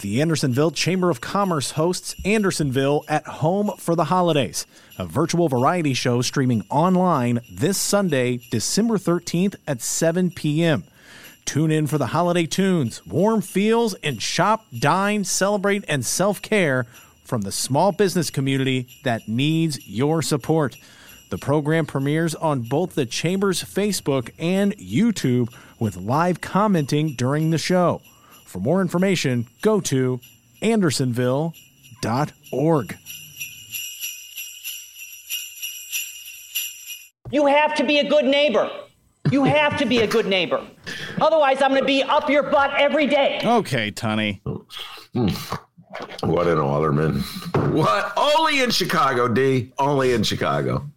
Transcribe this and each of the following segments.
The Andersonville Chamber of Commerce hosts Andersonville at Home for the Holidays, a virtual variety show streaming online this Sunday, December 13th at 7 p.m. Tune in for the holiday tunes, warm feels, and shop, dine, celebrate, and self care from the small business community that needs your support. The program premieres on both the Chamber's Facebook and YouTube with live commenting during the show. For more information, go to andersonville.org. You have to be a good neighbor. You have to be a good neighbor. Otherwise, I'm going to be up your butt every day. Okay, Tunney. What an alderman. What? Only in Chicago, D. Only in Chicago.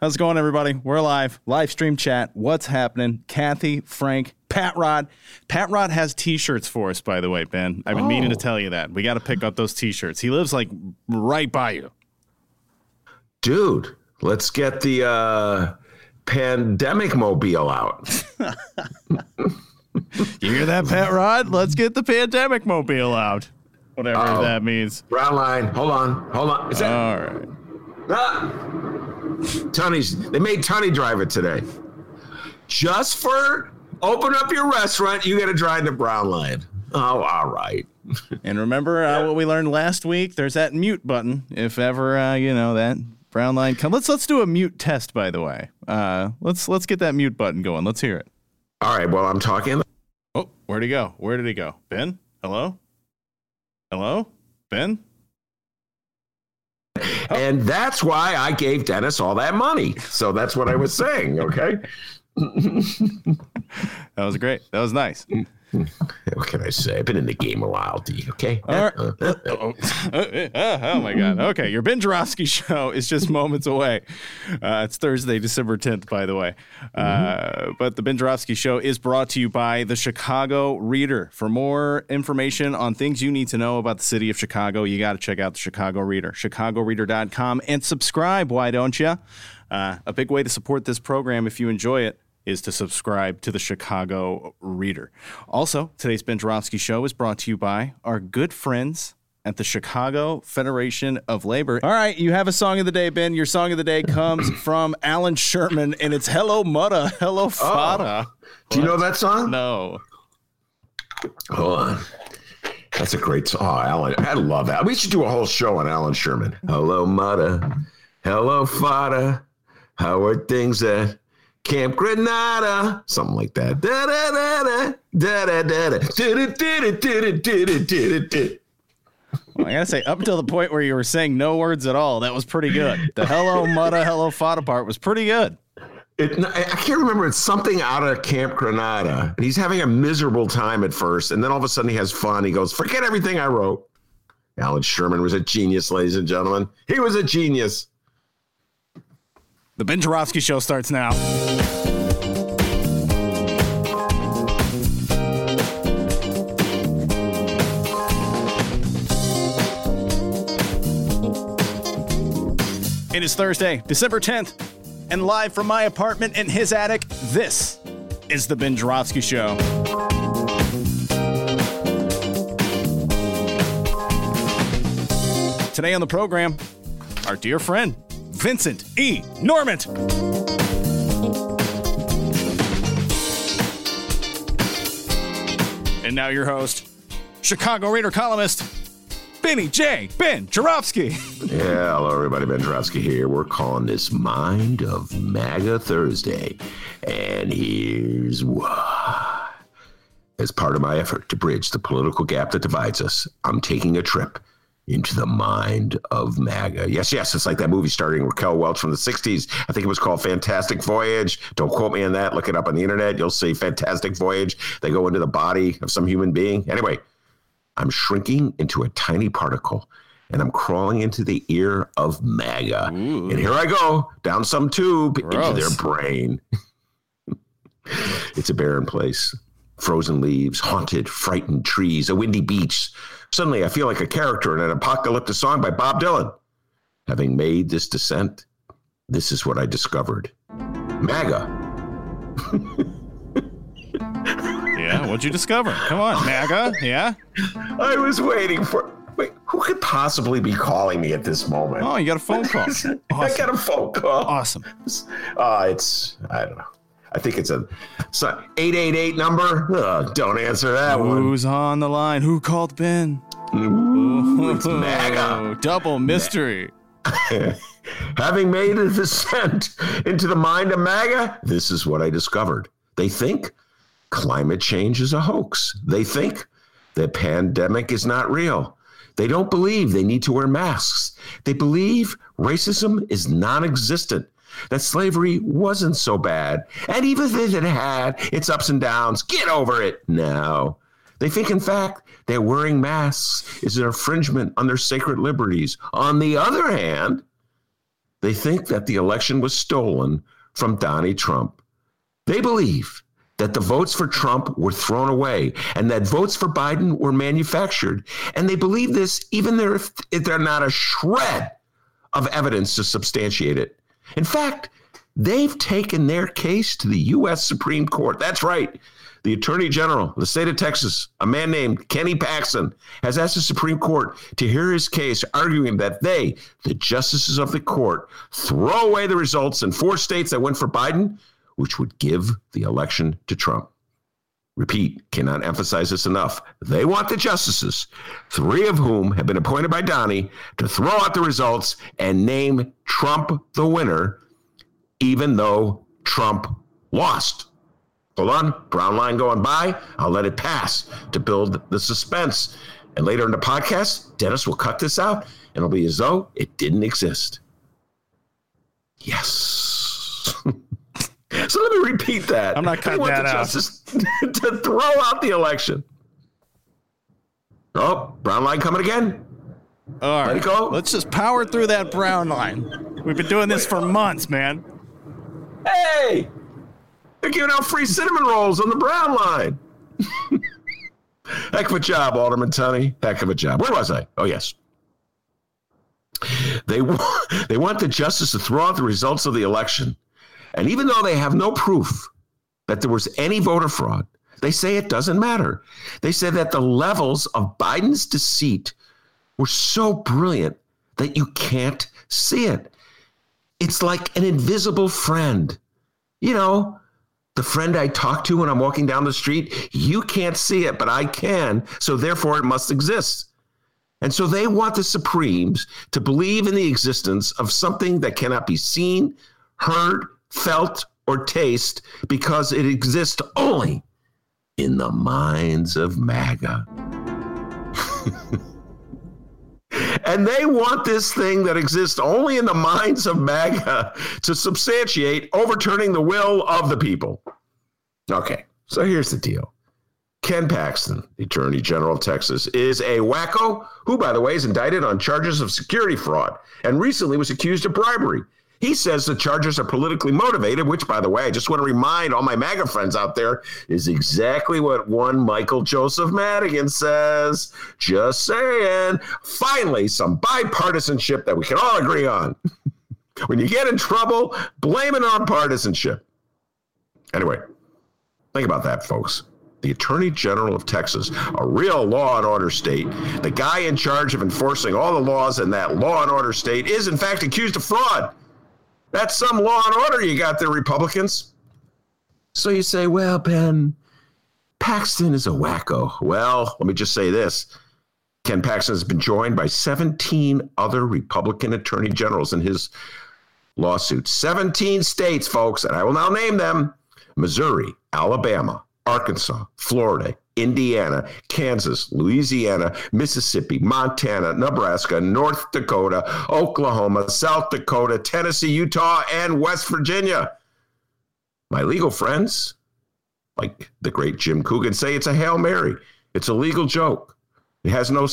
How's it going, everybody? We're live, live stream chat. What's happening? Kathy, Frank, Pat Rod. Pat Rod has T-shirts for us, by the way, Ben. I've been oh. meaning to oh. tell you that. We got to pick up those T-shirts. He lives like right by you, dude. Let's get the uh, pandemic mobile out. you hear that, Pat Rod? Let's get the pandemic mobile out. Whatever Uh-oh. that means. Brown line. Hold on. Hold on. Is that- All right. Ah! Tunney's they made Tunney drive it today. Just for open up your restaurant, you got to drive the brown line. Oh, all right. and remember uh, what we learned last week? There's that mute button. If ever uh, you know that brown line come. Let's let's do a mute test. By the way, uh, let's let's get that mute button going. Let's hear it. All right. Well, I'm talking. Oh, where'd he go? Where did he go? Ben? Hello? Hello? Ben? And that's why I gave Dennis all that money. So that's what I was saying. Okay. that was great. That was nice. what can I say? I've been in the game a while, D. Okay. Right. oh, oh, my God. Okay. Your Ben Joravsky show is just moments away. Uh, it's Thursday, December 10th, by the way. Uh, mm-hmm. But the Ben Joravsky show is brought to you by the Chicago Reader. For more information on things you need to know about the city of Chicago, you got to check out the Chicago Reader, chicagoreader.com, and subscribe. Why don't you? Uh, a big way to support this program if you enjoy it is to subscribe to the Chicago Reader. Also, today's Ben Joravsky Show is brought to you by our good friends at the Chicago Federation of Labor. All right, you have a song of the day, Ben. Your song of the day comes from Allan Sherman, and it's Hello Muddah, Hello oh. Faddah. Oh. Do you know that song? No. Hold on. That's a great song. Oh, Allan, I love that. We should do a whole show on Allan Sherman. Hello Muddah, Hello Faddah. How are things at Camp Granada, something like that. Da da da da da da da da I gotta say, up until the point where you were saying no words at all, that was pretty good. The hello mutta, hello fada part was pretty good. It, I can't remember. It's something out of Camp Granada. And he's having a miserable time at first. And then all of a sudden he has fun. He goes, Forget everything I wrote. Allan Sherman was a genius, ladies and gentlemen. He was a genius. The Ben Joravsky Show starts now. It is Thursday, December 10th, and live from my apartment in his attic, this is The Ben Joravsky Show. Today on the program, our dear friend, Vincent E. Normant. And now your host, Chicago Reader columnist, Benny J. Ben Joravsky. Yeah, hello everybody, Ben Joravsky here. We're calling this Mind of MAGA Thursday. And here's why. As part of my effort to bridge the political gap that divides us, I'm taking a trip into the mind of MAGA. Yes, yes, it's like that movie starring Raquel Welch from the 60s. I think it was called Fantastic Voyage. Don't quote me on that. Look it up on the internet. You'll see Fantastic Voyage. They go into the body of some human being. Anyway, I'm shrinking into a tiny particle and I'm crawling into the ear of MAGA. Ooh. And here I go down some tube Gross. into their brain. it's a barren place. Frozen leaves, haunted, frightened trees, a windy beach. Suddenly, I feel like a character in an apocalyptic song by Bob Dylan. Having made this descent, this is what I discovered MAGA. yeah, what'd you discover? Come on, MAGA. Yeah. I was waiting for. Wait, who could possibly be calling me at this moment? Oh, you got a phone call. Awesome. I got a phone call. Awesome. Uh, it's I don't know. I think it's a 888 number. Uh, don't answer that Who's one. Who's on the line? Who called Ben? Ooh, it's MAGA. Double mystery. Having made a descent into the mind of MAGA, this is what I discovered. They think climate change is a hoax. They think the pandemic is not real. They don't believe they need to wear masks. They believe racism is non existent that slavery wasn't so bad. And even if it had its ups and downs, get over it now. They think, in fact, that wearing masks is an infringement on their sacred liberties. On the other hand, they think that the election was stolen from Donnie Trump. They believe that the votes for Trump were thrown away and that votes for Biden were manufactured. And they believe this even if they're not a shred of evidence to substantiate it. In fact, they've taken their case to the U.S. Supreme Court. That's right. The Attorney General of the state of Texas, a man named Kenny Paxton, has asked the Supreme Court to hear his case, arguing that they, the justices of the court, throw away the results in four states that went for Biden, which would give the election to Trump. Repeat, cannot emphasize this enough. They want the justices, three of whom have been appointed by Donnie, to throw out the results and name Trump the winner, even though Trump lost. Hold on, brown line going by. I'll let it pass to build the suspense. And later in the podcast, Dennis will cut this out and it'll be as though it didn't exist. Yes. So let me repeat that. I'm not cutting that out. to throw out the election. Oh, brown line coming again. All right. Let it go. Let's just power through that brown line. We've been doing this for months, man. Hey, they're giving out free cinnamon rolls on the brown line. Heck of a job, Alderman Tunney. Heck of a job. Where was I? Oh, yes. They, they want the justice to throw out the results of the election and even though they have no proof that there was any voter fraud, they say it doesn't matter. They say that the levels of Biden's deceit were so brilliant that you can't see it. It's like an invisible friend. You know, the friend I talk to when I'm walking down the street, you can't see it, but I can. So therefore, it must exist. And so they want the Supremes to believe in the existence of something that cannot be seen, heard, felt, or taste because it exists only in the minds of MAGA. and they want this thing that exists only in the minds of MAGA to substantiate overturning the will of the people. Okay, so here's the deal. Ken Paxton, Attorney General of Texas, is a wacko who, by the way, is indicted on charges of security fraud and recently was accused of bribery. He says the charges are politically motivated, which, by the way, I just want to remind all my MAGA friends out there is exactly what one Michael Joseph Madigan says. Just saying. Finally, some bipartisanship that we can all agree on. when you get in trouble, blame it on partisanship. Anyway, think about that, folks the Attorney General of Texas, a real law and order state, the guy in charge of enforcing all the laws in that law and order state, is in fact accused of fraud. That's some law and order you got there, Republicans. So you say, well, Ben, Paxton is a wacko. Well, let me just say this. Ken Paxton has been joined by 17 other Republican attorney generals in his lawsuit. 17 states, folks, and I will now name them Missouri, Alabama, Arkansas, Florida, Indiana, Kansas, Louisiana, Mississippi, Montana, Nebraska, North Dakota, Oklahoma, South Dakota, Tennessee, Utah, and West Virginia. My legal friends, like the great Jim Coogan, say it's a Hail Mary. It's a legal joke. It has no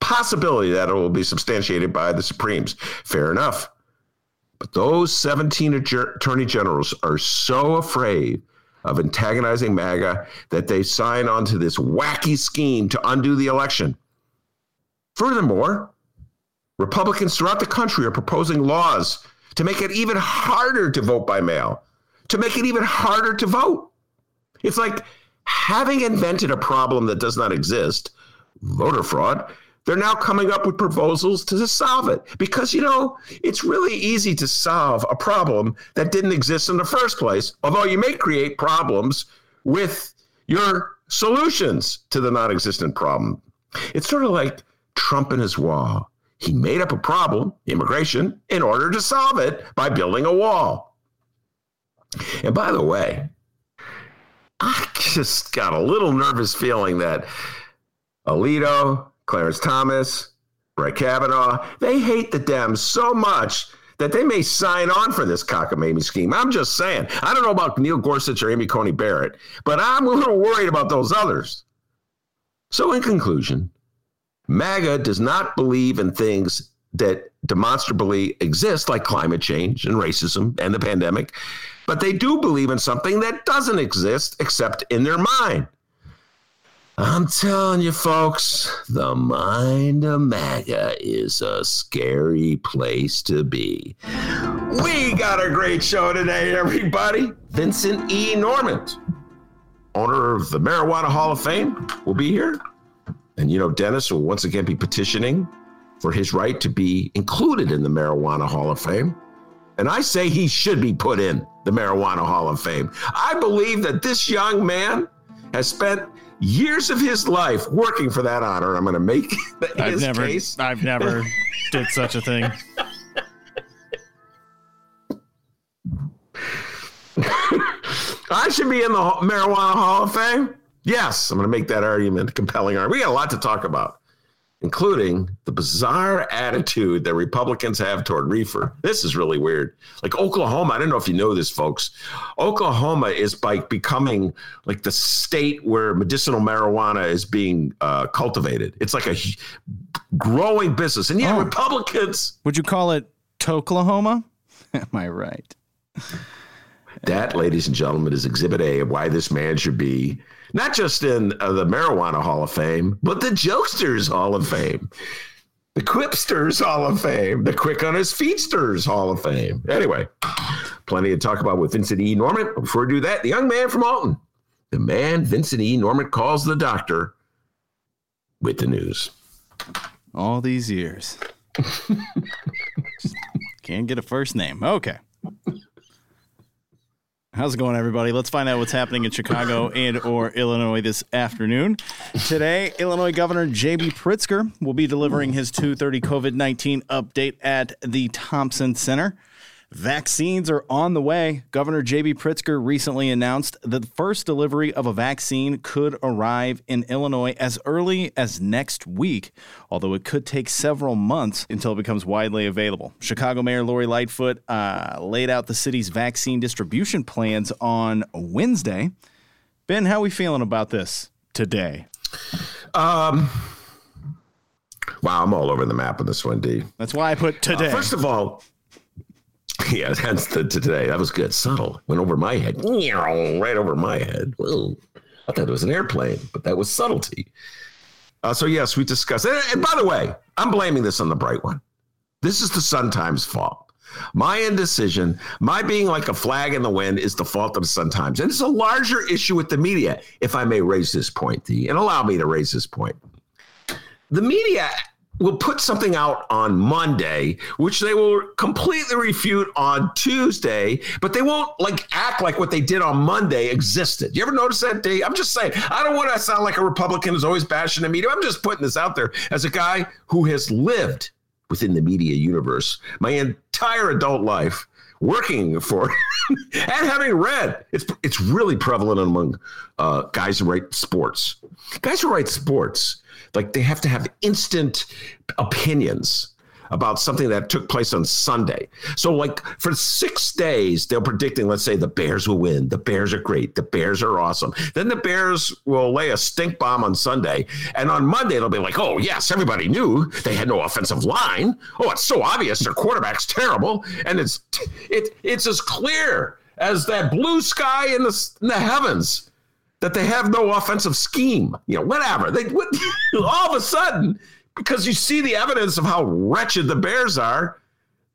possibility that it will be substantiated by the Supremes. Fair enough. But those 17 attorney generals are so afraid of antagonizing MAGA that they sign on to this wacky scheme to undo the election. Furthermore, Republicans throughout the country are proposing laws to make it even harder to vote by mail, to make it even harder to vote. It's like having invented a problem that does not exist, voter fraud, they're now coming up with proposals to solve it. Because you know it's really easy to solve a problem that didn't exist in the first place. Although you may create problems with your solutions to the non-existent problem. It's sort of like trump and his wall. He made up a problem immigration in order to solve it by building a wall. And by the way i just got a little nervous feeling that alito Clarence Thomas, Brett Kavanaugh, they hate the Dems so much that they may sign on for this cockamamie scheme. I'm just saying. I don't know about Neil Gorsuch or Amy Coney Barrett, but I'm a little worried about those others. So, in conclusion, MAGA does not believe in things that demonstrably exist, like climate change and racism and the pandemic, but they do believe in something that doesn't exist except in their mind. I'm telling you, folks, the mind of MAGA is a scary place to be. We got a great show today, everybody. Vincent E. Norman, owner of the Marijuana Hall of Fame, will be here. And you know, Dennis will once again be petitioning for his right to be included in the Marijuana Hall of Fame. And I say he should be put in the Marijuana Hall of Fame. I believe that this young man has spent years of his life working for that honor. I'm going to make I've never, case. I've never did such a thing. I should be in the Marijuana Hall of Fame. Yes, I'm going to make that argument, compelling argument. We got a lot to talk about including the bizarre attitude that Republicans have toward reefer. This is really weird. Like Oklahoma, I don't know if you know this, folks. Oklahoma is by becoming like the state where medicinal marijuana is being uh, cultivated. It's like a growing business, and yet oh. Republicans. Would you call it Toklahoma? Am I right? That, ladies and gentlemen, is Exhibit A of why this man should be not just in uh, the Marijuana Hall of Fame, but the Jokesters Hall of Fame, the Quipsters Hall of Fame, the Quick on His Feetsters Hall of Fame. Anyway, plenty to talk about with Vincent E. Norman. Before we do that, the young man from Alton, the man Vincent E. Norman calls the doctor with the news. All these years. Can't get a first name. Okay. How's it going, everybody? Let's find out what's happening in Chicago and or Illinois this afternoon. Today, Illinois Governor J.B. Pritzker will be delivering his 230 COVID-19 update at the Thompson Center. Vaccines are on the way. Governor J.B. Pritzker recently announced that the first delivery of a vaccine could arrive in Illinois as early as next week, although it could take several months until it becomes widely available. Chicago Mayor Lori Lightfoot uh, laid out the city's vaccine distribution plans on Wednesday. Ben, how are we feeling about this today? Um, wow, I'm all over the map on this one, D. That's why I put today. Uh, first of all, Yeah, that's the, today. That was good. Subtle. Went over my head. Right over my head. Well, I thought it was an airplane, but that was subtlety. Uh, so yes, we discussed. And, and by the way, I'm blaming this on the bright one. This is the Sun Times' fault. My indecision, my being like a flag in the wind, is the fault of the Sun Times, and it's a larger issue with the media. If I may raise this point, D, and allow me to raise this point, the media will put something out on Monday, which they will completely refute on Tuesday, but they won't like act like what they did on Monday existed. You ever notice that, Day? I'm just saying, I don't want to sound like a Republican who's always bashing the media. I'm just putting this out there as a guy who has lived within the media universe my entire adult life working for and having read. It's it's really prevalent among uh, guys who write sports. Guys who write sports, like they have to have instant opinions about something that took place on Sunday. So, like for six days, they're predicting, let's say, the Bears will win. The Bears are great. The Bears are awesome. Then the Bears will lay a stink bomb on Sunday. And on Monday, they'll be like, oh, yes, everybody knew they had no offensive line. Oh, it's so obvious their quarterback's terrible. And it's, it, it's as clear as that blue sky in the, in the heavens that they have no offensive scheme. You know, whatever. They all of a sudden, because you see the evidence of how wretched the Bears are.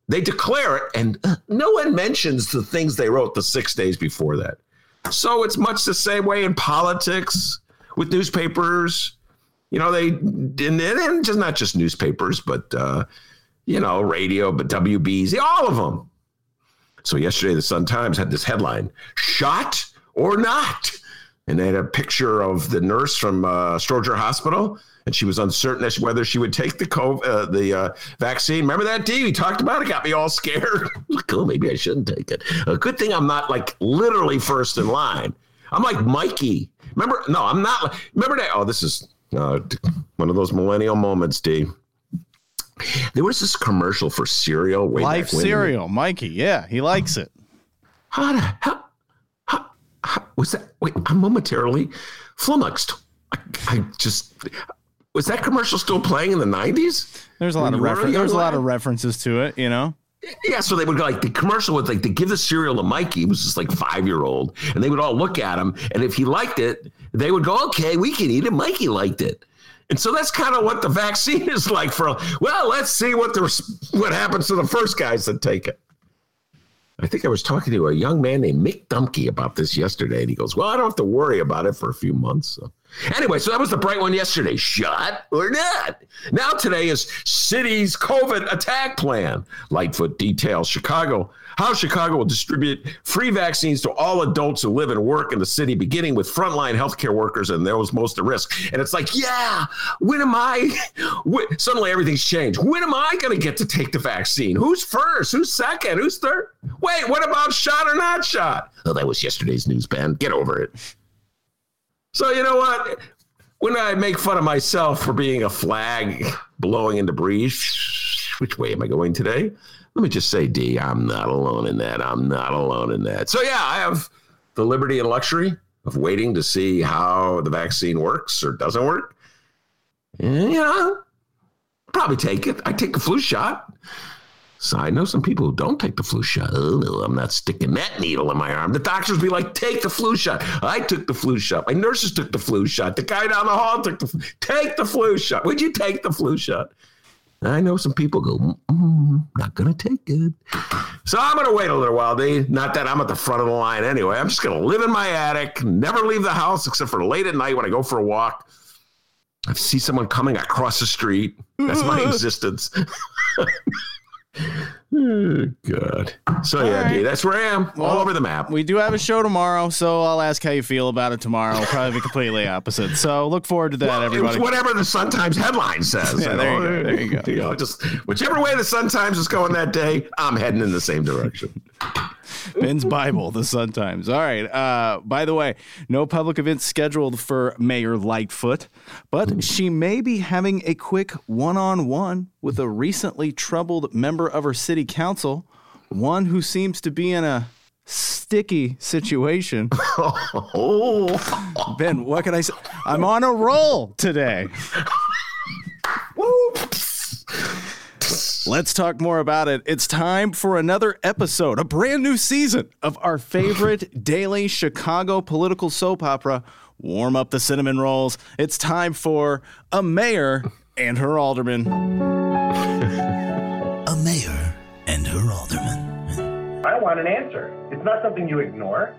They declare it, and uh, no one mentions the things they wrote the six days before that. So it's much the same way in politics with newspapers. You know, they and, and just not just newspapers, but uh, you know, radio, but WBEZ, all of them. So yesterday, the Sun Times had this headline: "Shot or not," and they had a picture of the nurse from uh, Stroger Hospital and she was uncertain as whether she would take the COVID, uh, the uh, vaccine. Remember that, D? We talked about it. Got me all scared. cool, maybe I shouldn't take it. A good thing I'm not like literally first in line. I'm like Mikey. Remember? No, I'm not. Remember that? Oh, this is uh, one of those millennial moments, D. There was this commercial for cereal. Way Life cereal, Mikey. Yeah, he likes it. How, the, how was that? Wait, I'm momentarily flummoxed. I, I just was that commercial still playing in the 90s? There's a lot of refer- there's a lot of references to it, you know. Yeah, so they would go like the commercial was like they give the cereal to Mikey, he was just like five year old, and they would all look at him, and if he liked it, they would go, "Okay, we can eat it." Mikey liked it, and so that's kind of what the vaccine is like. For well, let's see what the what happens to the first guys that take it. I think I was talking to a young man named Mick Dumke about this yesterday, and he goes, "Well, I don't have to worry about it for a few months." So. Anyway, so that was the bright one yesterday. Shot or not? Now today is city's COVID attack plan. Lightfoot details Chicago how Chicago will distribute free vaccines to all adults who live and work in the city, beginning with frontline healthcare workers and those most at risk. And it's like, yeah, when am I? When, suddenly everything's changed. When am I going to get to take the vaccine? Who's first? Who's second? Who's third? Wait, what about shot or not shot? Oh, that was yesterday's news, Ben. Get over it. So you know what? When I make fun of myself for being a flag blowing in the breeze, which way am I going today? Let me just say, D, I'm not alone in that. I'm not alone in that. So yeah, I have the liberty and luxury of waiting to see how the vaccine works or doesn't work. Know, probably take it. I take a flu shot. So I know some people who don't take the flu shot. Oh, no, I'm not sticking that needle in my arm. The doctors be like, take the flu shot. I took the flu shot. My nurses took the flu shot. The guy down the hall took the take the flu shot. Would you take the flu shot? I know some people go, mm, not going to take it. So I'm going to wait a little while, D. Not that I'm at the front of the line anyway. I'm just going to live in my attic, never leave the house except for late at night when I go for a walk. I see someone coming across the street. That's my existence. Hmm, oh, God. So, yeah, right. D, that's where I am, well, all over the map. We do have a show tomorrow, so I'll ask how you feel about it tomorrow. It'll probably be completely opposite. So, look forward to that, well, everybody. whatever the Sun Times headline says. yeah, there you, go, there you go. You know, just whichever way the Sun Times is going that day, I'm heading in the same direction. Ben's Bible, the Sun Times. All right. Uh, by the way, no public events scheduled for Mayor Lightfoot, but she may be having a quick one on one with a recently troubled member of her city council, one who seems to be in a sticky situation. ben, what can I say? I'm on a roll today. Let's talk more about it. It's time for another episode, a brand new season of our favorite daily Chicago political soap opera, Warm Up the Cinnamon Rolls. It's time for a mayor and her alderman. a mayor and her alderman. I want an answer. It's not something you ignore.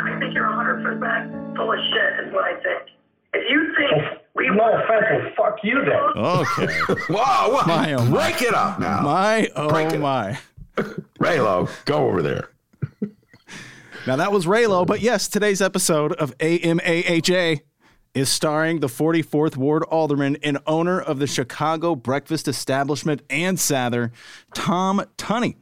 I think you're 100% full of shit, is what I think. If you think oh. We no offense, fuck you then. Okay. whoa, whoa. My, oh my. Break it up now. My, oh Break my. Raylo, go over there. now that was Raylo, but yes, today's episode of AMAHA is starring the 44th Ward Alderman and owner of the Chicago Breakfast Establishment Ann Sather, Tom Tunney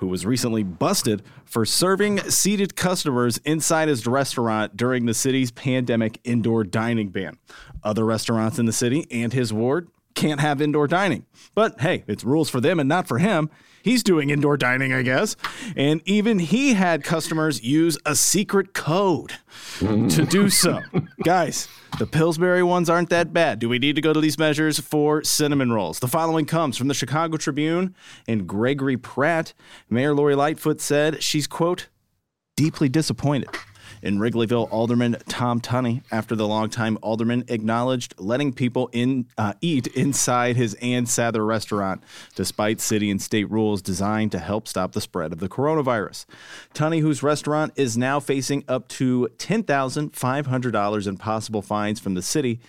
who was recently busted for serving seated customers inside his restaurant during the city's pandemic indoor dining ban. Other restaurants in the city and his ward can't have indoor dining. But hey, it's rules for them and not for him. He's doing indoor dining, I guess. And even he had customers use a secret code to do so. Guys, the Pillsbury ones aren't that bad. Do we need to go to these measures for cinnamon rolls? The following comes from the Chicago Tribune and Gregory Pratt. Mayor Lori Lightfoot said she's, quote, deeply disappointed in Wrigleyville, Alderman Tom Tunney, after the longtime alderman acknowledged letting people in uh, eat inside his Ann Sather restaurant, despite city and state rules designed to help stop the spread of the coronavirus. Tunney, whose restaurant is now facing up to $10,500 in possible fines from the city,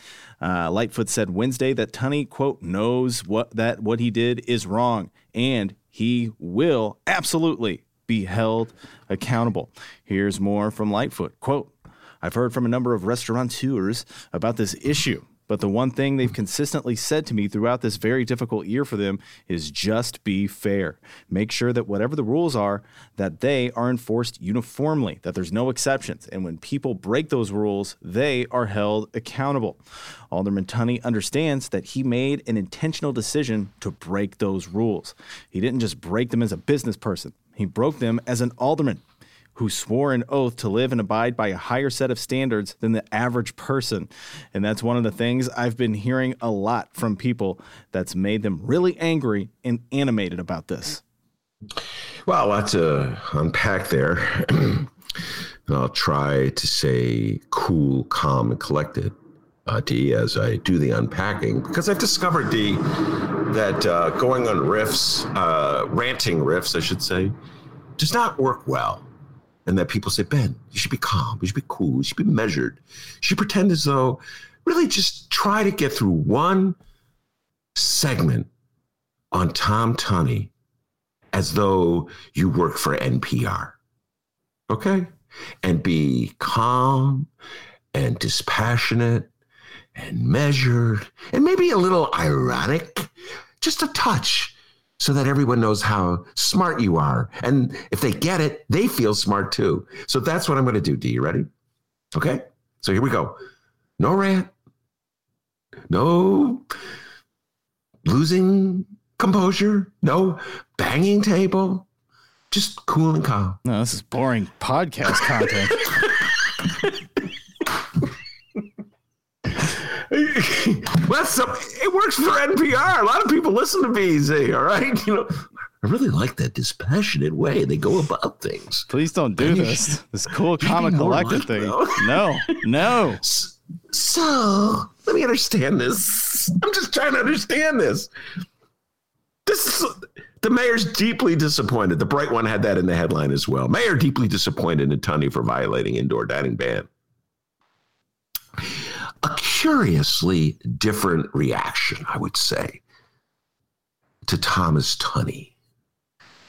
uh, Lightfoot said Wednesday that Tunney, quote, knows what that what he did is wrong and he will absolutely be held accountable. Here's more from Lightfoot. Quote, I've heard from a number of restaurateurs about this issue. But the one thing they've consistently said to me throughout this very difficult year for them is just be fair. Make sure that whatever the rules are, that they are enforced uniformly, that there's no exceptions. And when people break those rules, they are held accountable. Alderman Tunney understands that he made an intentional decision to break those rules. He didn't just break them as a business person. He broke them as an alderman who swore an oath to live and abide by a higher set of standards than the average person. And that's one of the things I've been hearing a lot from people that's made them really angry and animated about this. Well, lots to unpack there. and I'll try to say cool, calm, and collected, uh, D, as I do the unpacking, because I've discovered, D, that uh, going on riffs, uh, ranting riffs, I should say, does not work well and that people say, Ben, you should be calm, you should be cool, you should be measured. You should pretend as though really just try to get through one segment on Tom Tunney as though you work for NPR. Okay? And be calm and dispassionate and measured and maybe a little ironic, just a touch so that everyone knows how smart you are. And if they get it, they feel smart too. So that's what I'm going to do. D, you ready? Okay. So here we go. No rant, no losing composure, no banging table, just cool and calm. No, this is boring podcast content. so it works for NPR. A lot of people listen to BZ. All right, you know, I really like that dispassionate way they go about things. Please don't do this. This cool comic collective thing. No, no. So let me understand this. I'm just trying to understand this. This is the mayor's deeply disappointed. The bright one had that in the headline as well. Mayor deeply disappointed in Tunney for violating indoor dining ban a curiously different reaction, I would say, to Thomas Tunney,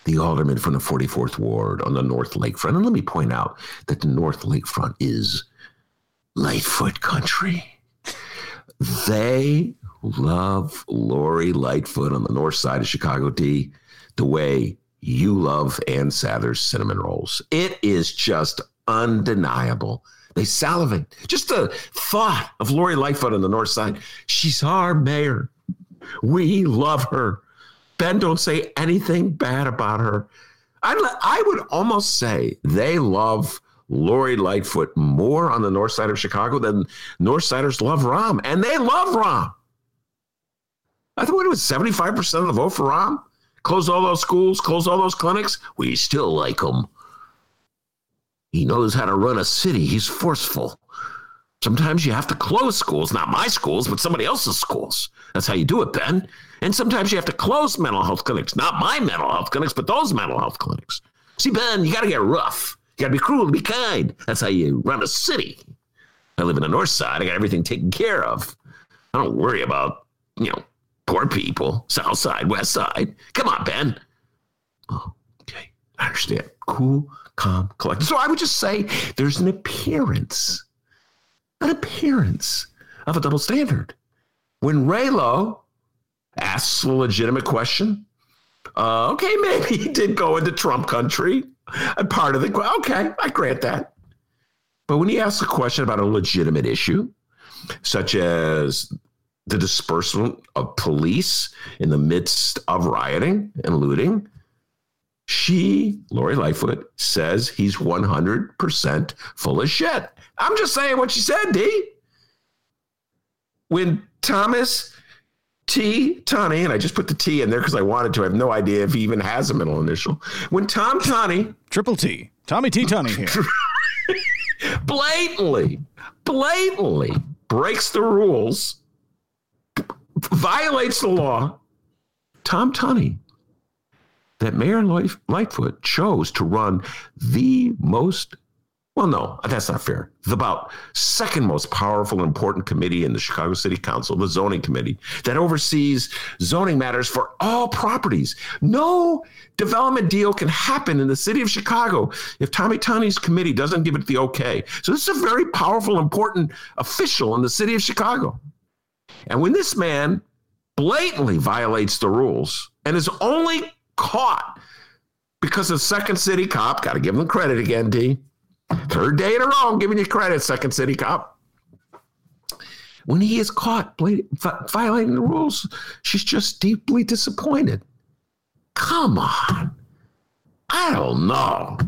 the alderman from the 44th Ward on the North Lakefront. And let me point out that the North Lakefront is Lightfoot country. They love Lori Lightfoot on the north side of Chicago D the way you love Ann Sather's cinnamon rolls. It is just undeniable they salivate. Just the thought of Lori Lightfoot on the north side. She's our mayor. We love her. Ben, don't say anything bad about her. I, I would almost say they love Lori Lightfoot more on the north side of Chicago than north siders love Rahm. And they love Rahm. I thought it was 75% of the vote for Rahm. Close all those schools, close all those clinics. We still like them. He knows how to run a city. He's forceful. Sometimes you have to close schools, not my schools, but somebody else's schools. That's how you do it, Ben. And sometimes you have to close mental health clinics, not my mental health clinics, but those mental health clinics. See, Ben, you got to get rough. You got to be cruel be kind. That's how you run a city. I live in the north side. I got everything taken care of. I don't worry about, you know, poor people, south side, west side. Come on, Ben. Oh, understand. Cool calm, collected. So I would just say there's an appearance, an appearance of a double standard. When Raylo asks a legitimate question Uh, okay, maybe he did go into Trump country. Part of the okay, I grant that. But when he asks a question about a legitimate issue, such as the disbursement of police in the midst of rioting and looting, she, Lori Lightfoot, says he's 100% full of shit. I'm just saying what she said, D. When Thomas T. Tunney, and I just put the T in there because I wanted to. I have no idea if he even has a middle initial. When Tom Tunney, Triple T. Tommy T. Tunney here. blatantly, blatantly breaks the rules, violates the law, Tom Tunney, that Mayor Lightfoot chose to run the most well, no, that's not fair. The about second most powerful important committee in the Chicago City Council, the zoning committee, that oversees zoning matters for all properties. No development deal can happen in the city of Chicago if Tommy Tunney's committee doesn't give it the okay. So this is a very powerful, important official in the city of Chicago. And when this man blatantly violates the rules and is only caught because a second city cop, got to give them credit again, D Third day in a row, I'm giving you credit, Second City Cop. When he is caught violating the rules, she's just deeply disappointed. Come on. I don't know.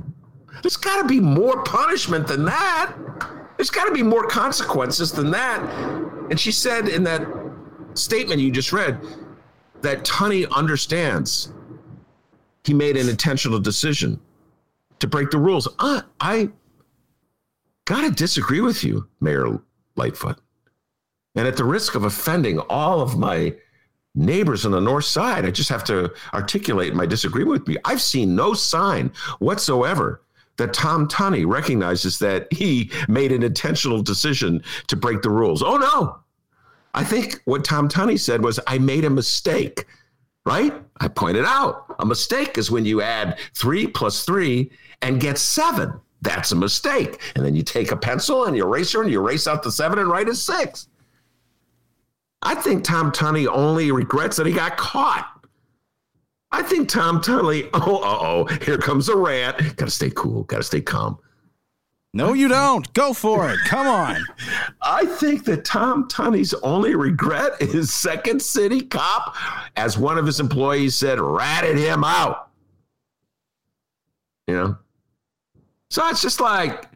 There's got to be more punishment than that. There's got to be more consequences than that. And she said in that statement you just read that Tunney understands he made an intentional decision to break the rules. Uh, I gotta disagree with you, Mayor Lightfoot. And at the risk of offending all of my neighbors on the north side, I just have to articulate my disagreement with me. I've seen no sign whatsoever that Tom Tunney recognizes that he made an intentional decision to break the rules. Oh no. I think what Tom Tunney said was, I made a mistake, right? I pointed out a mistake is when you add three plus three and get seven. That's a mistake. And then you take a pencil and you eraser and you erase out the seven and write a six. I think Tom Tunney only regrets that he got caught. I think Tom Tunney, oh, oh, here comes a rant. Gotta stay cool, gotta stay calm. No, you don't. Go for it. Come on. I think that Tom Tunney's only regret is Second City Cop, as one of his employees said, ratted him out. You know? So it's just like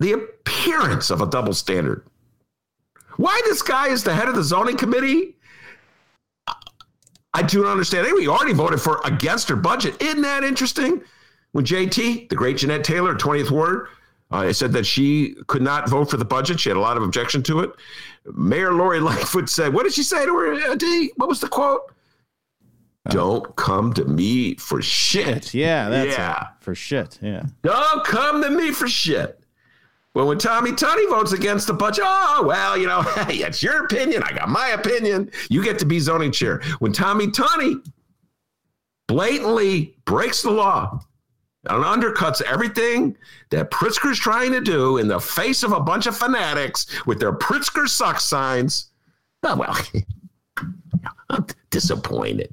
the appearance of a double standard. Why this guy is the head of the zoning committee? I do not understand. Hey, We already voted for against her budget. Isn't that interesting? When JT, the great Jeanette Taylor, 20th Ward, uh, said that she could not vote for the budget. She had a lot of objection to it. Mayor Lori Lightfoot said, "What did she say to her? Uh, D? What was the quote? Don't come to me for shit. Yeah, that's yeah. It. For shit. Yeah. Don't come to me for shit. Well, when Tommy Tunney votes against the budget, oh, well, you know, hey, it's your opinion. I got my opinion. You get to be zoning chair. When Tommy Tunney blatantly breaks the law and undercuts everything that Pritzker's trying to do in the face of a bunch of fanatics with their Pritzker sucks signs, oh, well, I'm disappointed.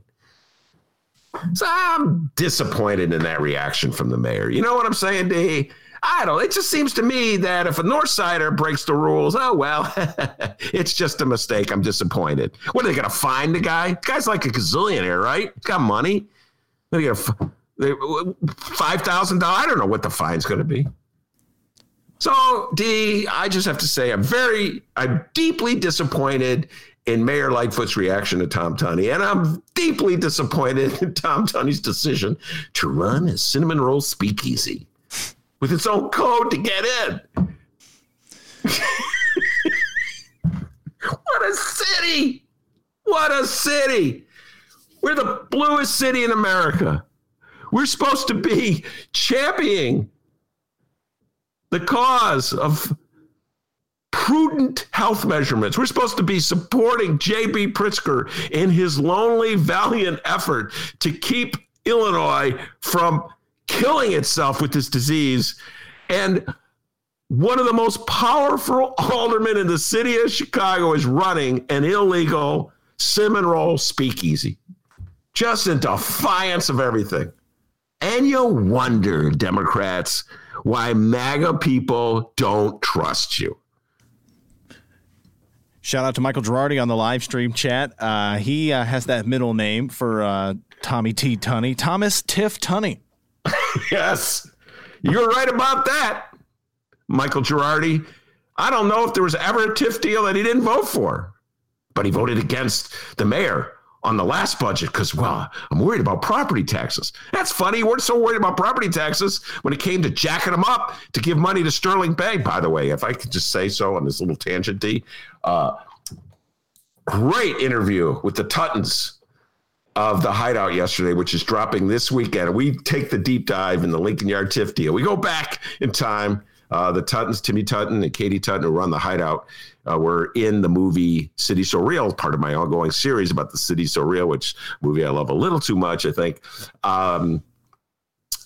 So I'm disappointed in that reaction from the mayor. You know what I'm saying, D? I don't. It just seems to me that if a North Sider breaks the rules, oh well, it's just a mistake. I'm disappointed. What are they going to find the guy? The guy's like a gazillionaire, right? He's got money. They get five thousand dollars. I don't know what the fine's going to be. So D, I just have to say, I'm very, I'm deeply disappointed in Mayor Lightfoot's reaction to Tom Tunney, and I'm deeply disappointed in Tom Tunney's decision to run a cinnamon roll speakeasy with its own code to get in. what a city! What a city! We're the bluest city in America. We're supposed to be championing the cause of prudent health measurements. We're supposed to be supporting J.B. Pritzker in his lonely, valiant effort to keep Illinois from killing itself with this disease. And one of the most powerful aldermen in the city of Chicago is running an illegal roll speakeasy. just in defiance of everything. And you wonder, Democrats, why MAGA people don't trust you. Shout out to Michael Girardi on the live stream chat. Uh, he uh, has that middle name for uh, Tommy T. Tunney, Thomas Tiff Tunney. yes, you're right about that, Michael Girardi. I don't know if there was ever a TIF deal that he didn't vote for, but he voted against the mayor on the last budget because, well, I'm worried about property taxes. That's funny. We're so worried about property taxes when it came to jacking them up to give money to Sterling Bay, by the way, if I could just say so on this little tangent, D. Uh, great interview with the Tutens of the hideout yesterday, which is dropping this weekend. We take the deep dive in the Lincoln Yard TIF deal. We go back in time. Uh, the Tutens, Timmy Tuten and Katie Tuten, who run the hideout, uh, were in the movie City So Real, part of my ongoing series about the City So Real, which movie I love a little too much, I think. Um,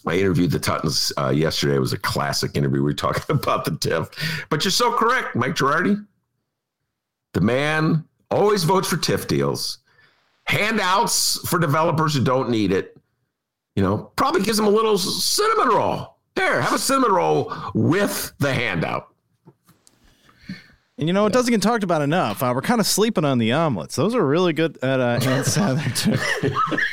I interviewed the Tutens uh, yesterday. It was a classic interview. We were talking about the TIF. But you're so correct, Mike Girardi. The man always votes for TIF deals, handouts for developers who don't need it. You know, probably gives them a little cinnamon roll. Here, have a cinnamon roll with the handout. And you know, it doesn't get talked about enough. Uh, we're kind of sleeping on the omelets. Those are really good at uh, Ann Sather, too.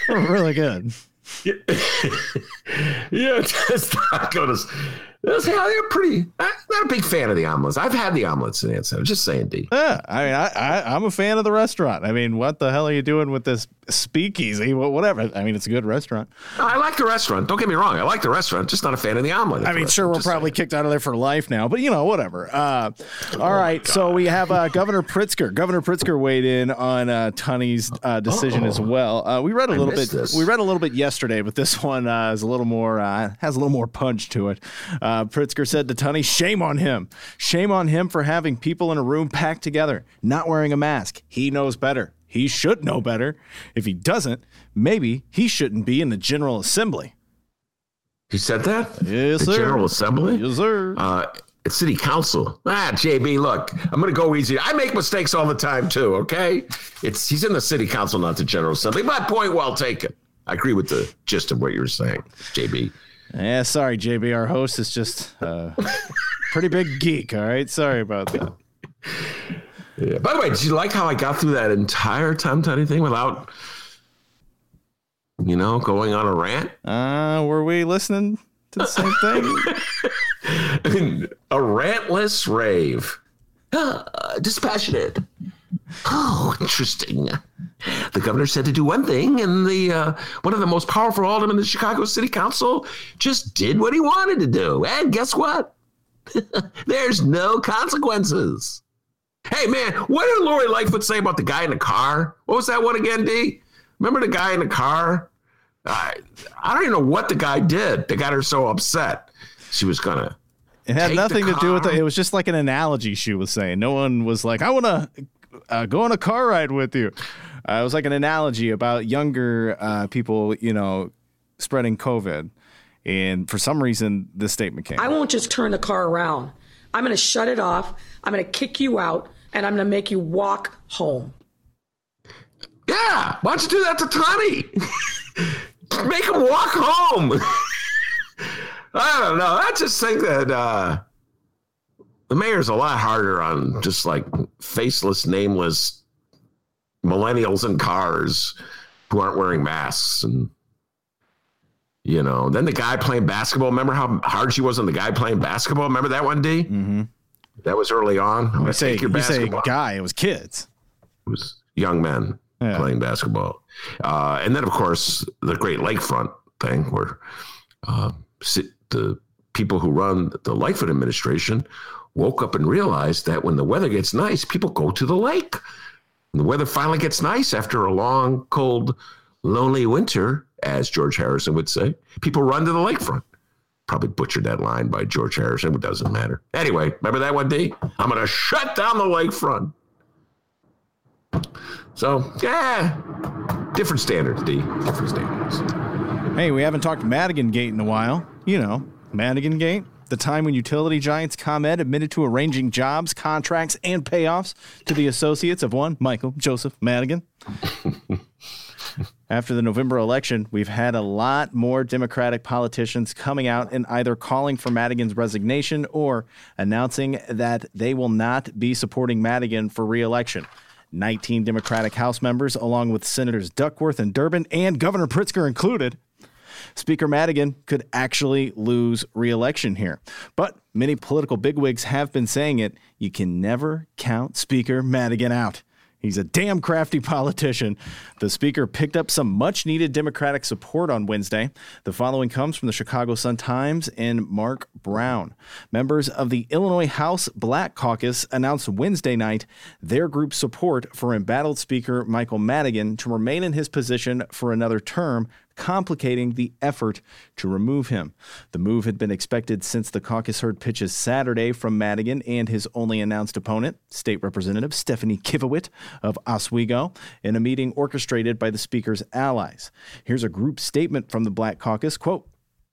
They're really good. yeah, just tacos. That's, yeah, they're pretty. I'm not a big fan of the omelets. I've had the omelets in Anson. I'm just saying, D. Yeah, I mean, I, I, I'm a fan of the restaurant. I mean, what the hell are you doing with this speakeasy? Whatever. I mean, it's a good restaurant. I like the restaurant. Don't get me wrong. I like the restaurant. Just not a fan of the omelet. I mean, sure, we're probably saying. kicked out of there for life now, but you know, whatever. Uh, all oh, right, so we have uh, Governor Pritzker. Governor Pritzker weighed in on uh, Tunney's uh, decision oh, as well. Uh, we read a little bit. This. We read a little bit yesterday, but this one uh, is a little more uh, has a little more punch to it. Pritzker said to Tunney, "Shame on him. Shame on him for having people in a room packed together, not wearing a mask. He knows better." He should know better. If he doesn't, maybe he shouldn't be in the General Assembly. He said that? Yes, the sir. General Assembly? Yes, sir. Uh, City Council. Ah, JB, look, I'm going to go easy. I make mistakes all the time too. Okay, it's he's in the City Council, not the General Assembly. But point well taken. I agree with the gist of what you were saying, JB. Yeah, sorry, JB. Our host is just a pretty big geek. All right, sorry about that. Yeah. By the way, did you like how I got through that entire Tom Tunney thing without, you know, going on a rant? Uh, were we listening to the same thing? a rantless rave. Uh, dispassionate. Oh, interesting. The governor said to do one thing, and the uh, one of the most powerful aldermen in the Chicago City Council just did what he wanted to do. And guess what? There's no consequences. Hey man, what did Lori Lightfoot say about the guy in the car? What was that one again, D? Remember the guy in the car? I, I don't even know what the guy did that got her so upset. She was gonna. It had nothing to do with it. It was just like an analogy she was saying. No one was like, "I want to uh, go on a car ride with you." Uh, it was like an analogy about younger uh, people, you know, spreading COVID. And for some reason, this statement came. I won't just turn the car around. I'm going to shut it off. I'm going to kick you out and I'm going to make you walk home. Yeah. Why don't you do that to Tunney? make him walk home. I don't know. I just think that uh, the mayor's a lot harder on just like faceless, nameless millennials in cars who aren't wearing masks and you know, then the guy playing basketball. Remember how hard she was on the guy playing basketball? Remember that one, D? Mm-hmm. That was early on. I'm gonna say you say guy. It was kids. It was young men yeah. playing basketball, uh, and then of course the Great Lakefront thing, where uh, the people who run the Lightfoot administration woke up and realized that when the weather gets nice, people go to the lake. When the weather finally gets nice after a long, cold, lonely winter, as George Harrison would say. People run to the lakefront. Probably butchered that line by George Harrison. It doesn't matter. Anyway, remember that one, D? I'm going to shut down the lakefront. So, yeah, different standards, D. Different standards. Hey, we haven't talked Madigan Gate in a while. You know, Madigan Gate, the time when utility giants ComEd admitted to arranging jobs, contracts, and payoffs to the associates of one Michael Joseph Madigan. After the November election, we've had a lot more Democratic politicians coming out and either calling for Madigan's resignation or announcing that they will not be supporting Madigan for reelection. 19 Democratic House members, along with Senators Duckworth and Durbin and Governor Pritzker included, Speaker Madigan could actually lose reelection here. But many political bigwigs have been saying it you can never count Speaker Madigan out. He's a damn crafty politician. The speaker picked up some much needed Democratic support on Wednesday. The following comes from the Chicago Sun Times and Mark Brown. Members of the Illinois House Black Caucus announced Wednesday night their group's support for embattled Speaker Michael Madigan to remain in his position for another term complicating the effort to remove him. The move had been expected since the caucus heard pitches Saturday from Madigan and his only announced opponent, State Representative Stephanie Kifowit of Oswego, in a meeting orchestrated by the Speaker's allies. Here's a group statement from the Black Caucus, quote,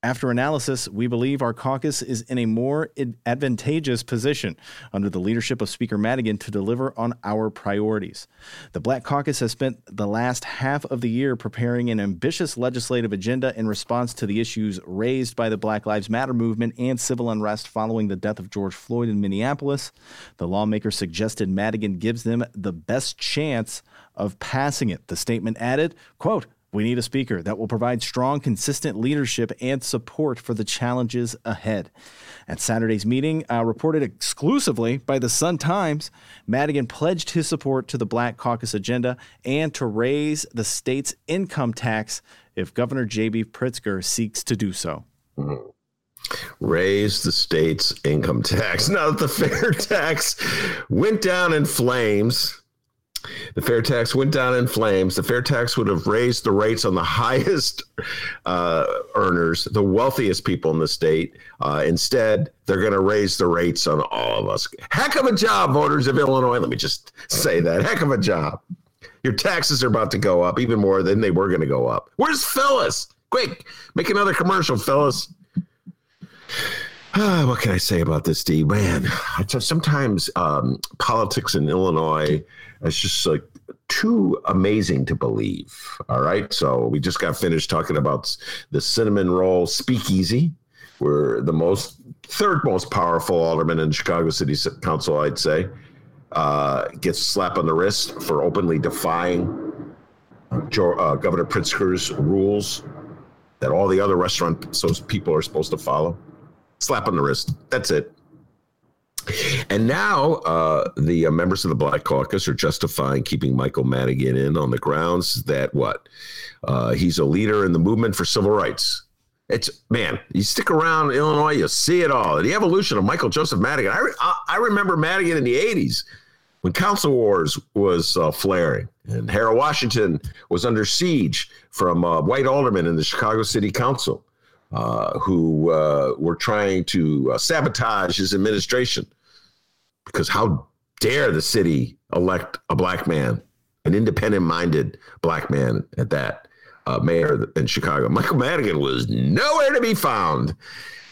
after analysis, we believe our caucus is in a more advantageous position under the leadership of Speaker Madigan to deliver on our priorities. The Black Caucus has spent the last half of the year preparing an ambitious legislative agenda in response to the issues raised by the Black Lives Matter movement and civil unrest following the death of George Floyd in Minneapolis. The lawmakers suggested Madigan gives them the best chance of passing it. The statement added, quote, we need a speaker that will provide strong, consistent leadership and support for the challenges ahead. At Saturday's meeting, uh, reported exclusively by the Sun Times, Madigan pledged his support to the Black Caucus agenda and to raise the state's income tax if Governor J.B. Pritzker seeks to do so. Mm-hmm. Raise the state's income tax. Now that the fair tax went down in flames, the fair tax went down in flames. The fair tax would have raised the rates on the highest uh, earners, the wealthiest people in the state. Uh, instead, they're going to raise the rates on all of us. Heck of a job, voters of Illinois. Let me just say that. Heck of a job. Your taxes are about to go up even more than they were going to go up. Where's Phyllis? Quick, make another commercial, Phyllis. Ah, what can I say about this, D? Man, sometimes um, politics in Illinois is just like too amazing to believe. All right. So we just got finished talking about the cinnamon roll speakeasy. We're the most third most powerful alderman in Chicago City Council, I'd say, uh, gets slap on the wrist for openly defying uh, Governor Pritzker's rules that all the other restaurant so people are supposed to follow slap on the wrist. That's it. And now uh, the uh, members of the Black Caucus are justifying keeping Michael Madigan in on the grounds that what? Uh, he's a leader in the movement for civil rights. It's man, you stick around Illinois, you see it all. The evolution of Michael Joseph Madigan. I, I remember Madigan in the 80s when Council Wars was uh, flaring and Harold Washington was under siege from uh, white aldermen in the Chicago City Council uh, who were trying to sabotage his administration. Because how dare the city elect a black man, an independent minded black man at that, uh, mayor in Chicago? Michael Madigan was nowhere to be found.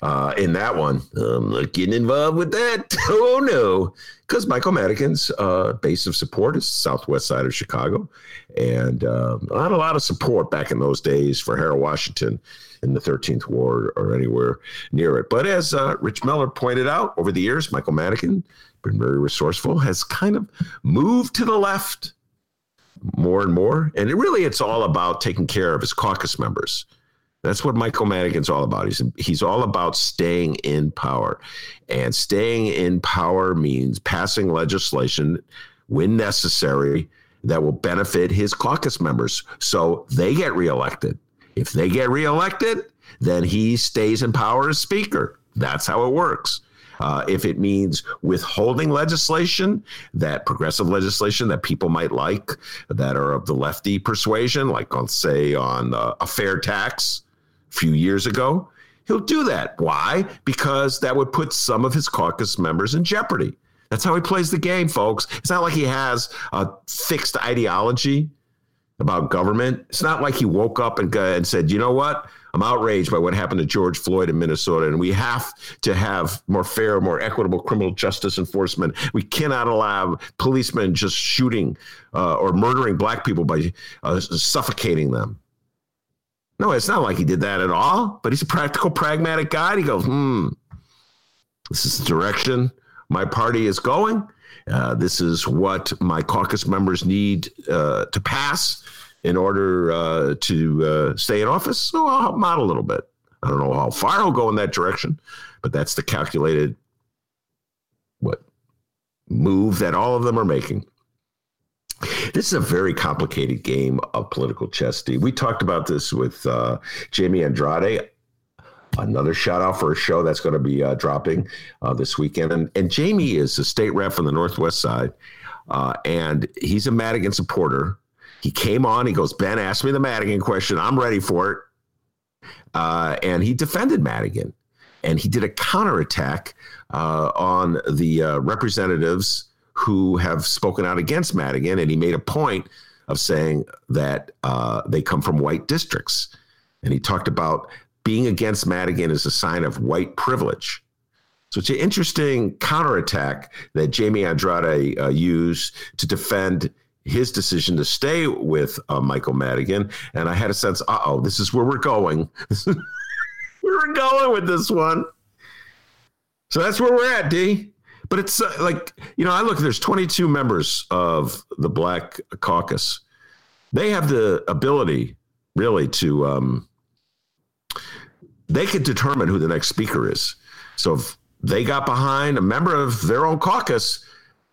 Uh, in that one, I'm not getting involved with that. Oh no, because Michael Madigan's uh, base of support is southwest side of Chicago, and not a lot of support back in those days for Harold Washington in the 13th Ward or anywhere near it. But as uh, Rich Miller pointed out over the years, Michael Madigan, been very resourceful, has kind of moved to the left more and more. And it really, it's all about taking care of his caucus members. That's what Michael Madigan's all about. He's he's all about staying in power, and staying in power means passing legislation when necessary that will benefit his caucus members, so they get reelected. If they get reelected, then he stays in power as Speaker. That's how it works. Uh, if it means withholding legislation, that progressive legislation that people might like, that are of the lefty persuasion, like on say on uh, a fair tax a few years ago, he'll do that. Why? Because that would put some of his caucus members in jeopardy. That's how he plays the game, folks. It's not like he has a fixed ideology about government. It's not like he woke up and, and said, you know what? I'm outraged by what happened to George Floyd in Minnesota, and we have to have more fair, more equitable criminal justice enforcement. We cannot allow policemen just shooting uh, or murdering black people by uh, suffocating them. No, it's not like he did that at all, but he's a practical, pragmatic guy. He goes, hmm, this is the direction my party is going. Uh, this is what my caucus members need uh, to pass in order uh, to uh, stay in office. So I'll help them out a little bit. I don't know how far I'll go in that direction, but that's the calculated what move that all of them are making. This is a very complicated game of political chess. We talked about this with uh, Jamie Andrade. Another shout out for a show that's going to be uh, dropping uh, this weekend. And, and, Jamie is a state rep from the Northwest side, uh, and he's a Madigan supporter. He came on. He goes, Ben, ask me the Madigan question. I'm ready for it. Uh, and he defended Madigan, and he did a counterattack uh, on the uh, representatives who have spoken out against Madigan. And he made a point of saying that uh, they come from white districts. And he talked about being against Madigan is a sign of white privilege. So it's an interesting counterattack that Jamie Andrade uh, used to defend his decision to stay with uh, Michael Madigan. And I had a sense, uh oh, this is where we're going. we're going with this one. So that's where we're at, D. But it's uh, like, you know, I look, there's 22 members of the Black Caucus. They have the ability, really, to, um, they could determine who the next speaker is. So if they got behind a member of their own caucus,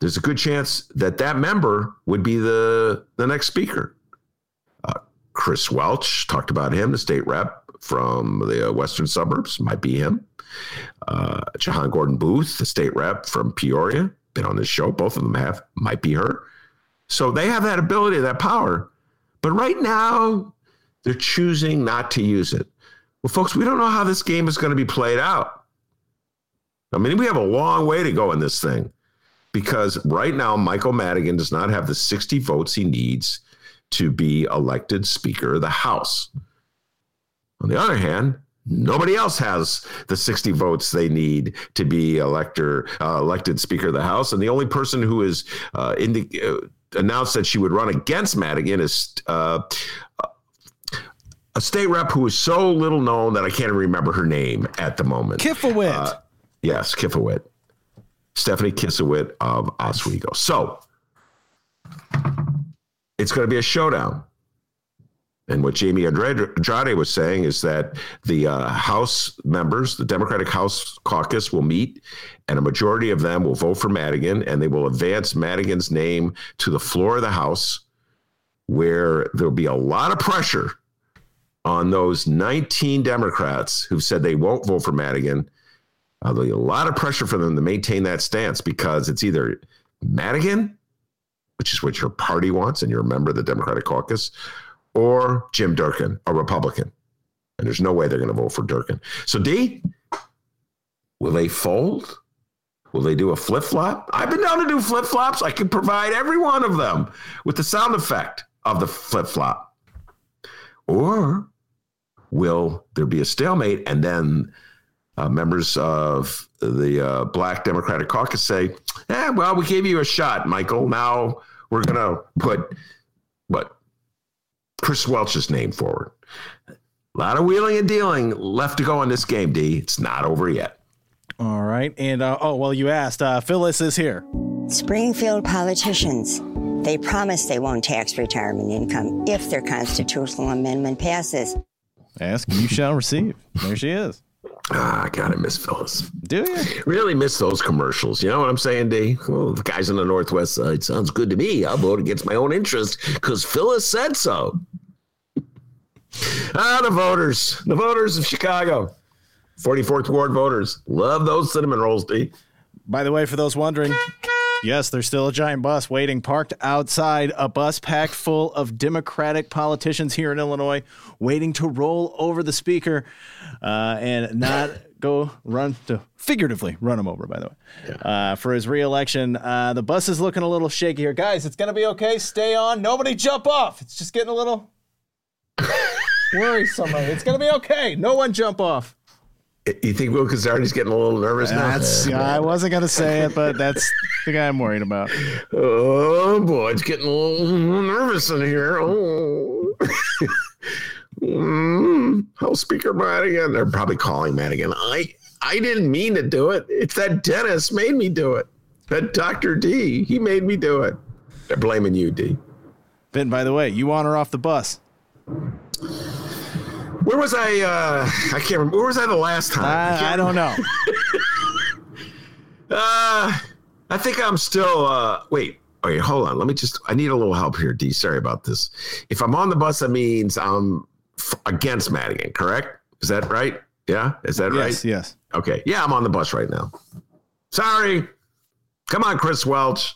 there's a good chance that that member would be the the next speaker. Uh, Chris Welch talked about him, the state rep from the uh, western suburbs, might be him. Uh, Jehan Gordon Booth, the state rep from Peoria, been on this show. Both of them have, might be her. So they have that ability, that power. But right now, they're choosing not to use it. Well, folks, we don't know how this game is going to be played out. I mean, we have a long way to go in this thing because right now Michael Madigan does not have the 60 votes he needs to be elected Speaker of the House. On the other hand, nobody else has the 60 votes they need to be elector, uh, elected Speaker of the House. And the only person who is uh, indi- uh, announced that she would run against Madigan is uh, a state rep who is so little known that I can't remember her name at the moment. Kifowit. Uh, yes, Kifowit. Stephanie Kifowit of Oswego. So it's going to be a showdown. And what Jamie Andrade was saying is that the uh, House members, the Democratic House caucus, will meet, and a majority of them will vote for Madigan, and they will advance Madigan's name to the floor of the House, where there'll be a lot of pressure on those 19 Democrats who've said they won't vote for Madigan uh, there'll be a lot of pressure for them to maintain that stance because it's either Madigan, which is what your party wants, and you're a member of the Democratic caucus, or Jim Durkin, a Republican. And there's no way they're going to vote for Durkin. So, D, will they fold? Will they do a flip flop? I've been down to do flip flops. I can provide every one of them with the sound effect of the flip flop. Or will there be a stalemate and then uh, members of the uh, Black Democratic Caucus say, "Yeah, well, we gave you a shot, Michael. Now we're going to put what Chris Welch's name forward." A lot of wheeling and dealing left to go in this game, D. It's not over yet. All right. And uh, oh, well, you asked. Uh, Phyllis is here. Springfield politicians. They promise they won't tax retirement income if their constitutional amendment passes. Ask and you shall receive. There she is. Ah, I gotta miss Phyllis. Do you really miss those commercials? You know what I'm saying, D? Well, the guys on the Northwest side sounds good to me. I'll vote against my own interest because Phyllis said so. Ah, the voters, the voters of Chicago, 44th Ward voters, love those cinnamon rolls, D. By the way, for those wondering, Yes, there's still a giant bus waiting, parked outside a bus packed full of Democratic politicians here in Illinois, waiting to roll over the speaker uh, and not go run to figuratively run him over. By the way, yeah. uh, for his reelection, uh, the bus is looking a little shaky here, guys. It's gonna be okay. Stay on. Nobody jump off. It's just getting a little. worrisome. It's gonna be okay. No one jump off. You think Will Kazardi's getting a little nervous now? That's. I wasn't gonna say it, but that's the guy I'm worried about. Oh boy, it's getting a little nervous in here. Oh. mm, Speaker Madigan. They're probably calling Madigan. I I didn't mean to do it. It's that Dennis made me do it. That Dr. D, he made me do it. They're blaming you, D. Ben, by the way, you on or off the bus? Where was I? Uh, I can't remember. Where was I the last time? I, I don't know. uh, I think I'm still. Uh, wait, wait, hold on. Let me just. I need a little help here, D. Sorry about this. If I'm on the bus, that means I'm f- against Madigan. Correct? Is that right? Yeah. Is that right? Yes. Yes. Okay. Yeah, I'm on the bus right now. Sorry. Come on, Chris Welch.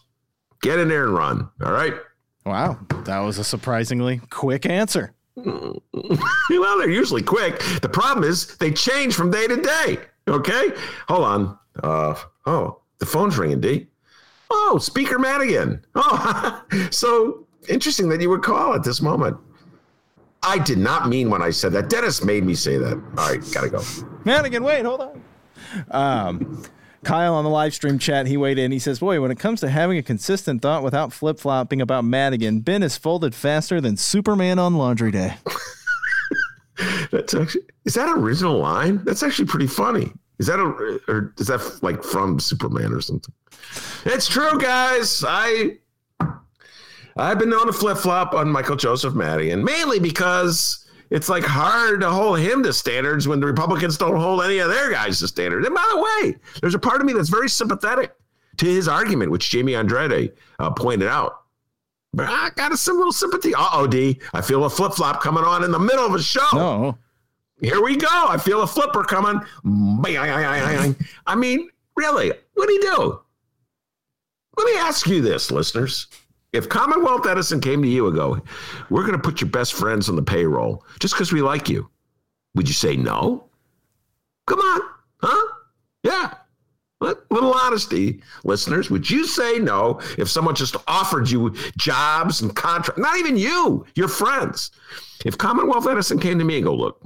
Get in there and run. All right. Wow, that was a surprisingly quick answer. well, they're usually quick. The problem is they change from day to day. Okay, hold on. Uh, oh, the phone's ringing. D. Oh, Speaker Madigan. Oh, so interesting that you would call at this moment. I did not mean when I said that. Dennis made me say that. All right, gotta go. Madigan, wait, hold on. Um, Kyle on the live stream chat, he weighed in. He says, Boy, when it comes to having a consistent thought without flip flopping about Madigan, Ben is folded faster than Superman on laundry day. That's actually, is that original line? That's actually pretty funny. Is that a, or is that like from Superman or something? It's true, guys. I, I've been known to flip flop on Michael Joseph Madigan, mainly because it's like hard to hold him to standards when the Republicans don't hold any of their guys to standards. And by the way, there's a part of me that's very sympathetic to his argument, which Jamie Andrade uh, pointed out. But I got a little sympathy. Uh oh, D. I feel a flip flop coming on in the middle of a show. No. Here we go. I feel a flipper coming. I mean, really, what do you do? Let me ask you this, listeners. If Commonwealth Edison came to you and go, we're going to put your best friends on the payroll just because we like you, would you say no? Come on, huh? Yeah. Little honesty, listeners. Would you say no if someone just offered you jobs and contracts? Not even you, your friends. If Commonwealth Edison came to me and go, look,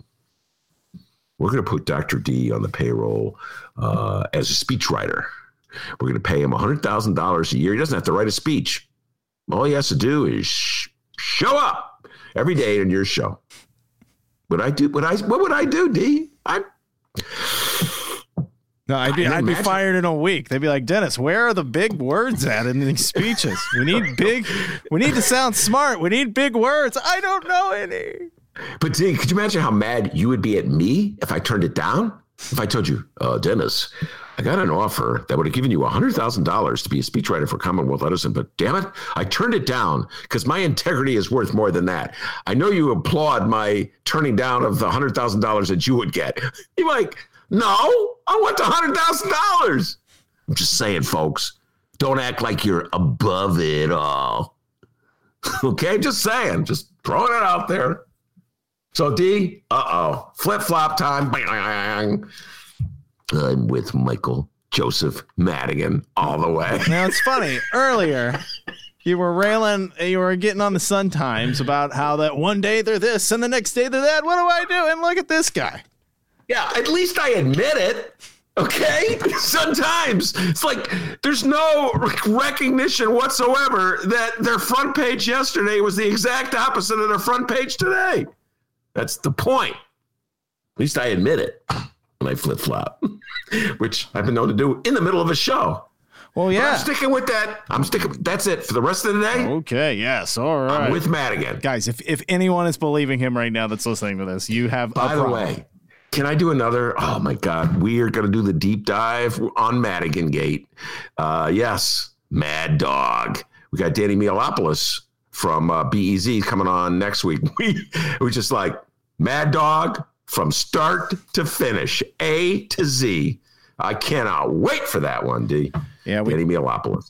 we're going to put Dr. D on the payroll uh, as a speechwriter. We're going to pay him $100,000 a year. He doesn't have to write a speech. All he has to do is sh- show up every day on your show. Would I do? Would I? What would I do, D? I. No, I'd be, I'd be fired in a week. They'd be like, Dennis, where are the big words at in these speeches? We need big, we need to sound smart. We need big words. I don't know any. But D, could you imagine how mad you would be at me if I turned it down? If I told you, uh, Dennis, I got an offer that would have given you $100,000 to be a speechwriter for Commonwealth Edison, but damn it, I turned it down because my integrity is worth more than that. I know you applaud my turning down of the $100,000 that you would get. You're like, no, I want the $100,000. I'm just saying, folks, don't act like you're above it all. okay, just saying, just throwing it out there. So D, uh oh, flip flop time. I'm with Michael Joseph Madigan all the way. Now it's funny. Earlier, you were railing, you were getting on the Sun Times about how that one day they're this and the next day they're that. What do I do? And look at this guy. Yeah, at least I admit it. Okay, sometimes it's like there's no recognition whatsoever that their front page yesterday was the exact opposite of their front page today. That's the point. At least I admit it when I flip flop, which I've been known to do in the middle of a show. Well, yeah. But I'm sticking with that. I'm sticking. That's it for the rest of the day. Okay. Yes. All right. I'm with Madigan. Guys, if, if anyone is believing him right now that's listening to this, you have. By the way, can I do another? Oh my God, we are going to do the deep dive on Madigan Gate. Uh, yes, Mad Dog. We got Danny Mihalopoulos from uh, BEZ coming on next week. We we just like Mad Dog from start to finish, A to Z. I cannot wait for that one, D. Yeah, we, Danny.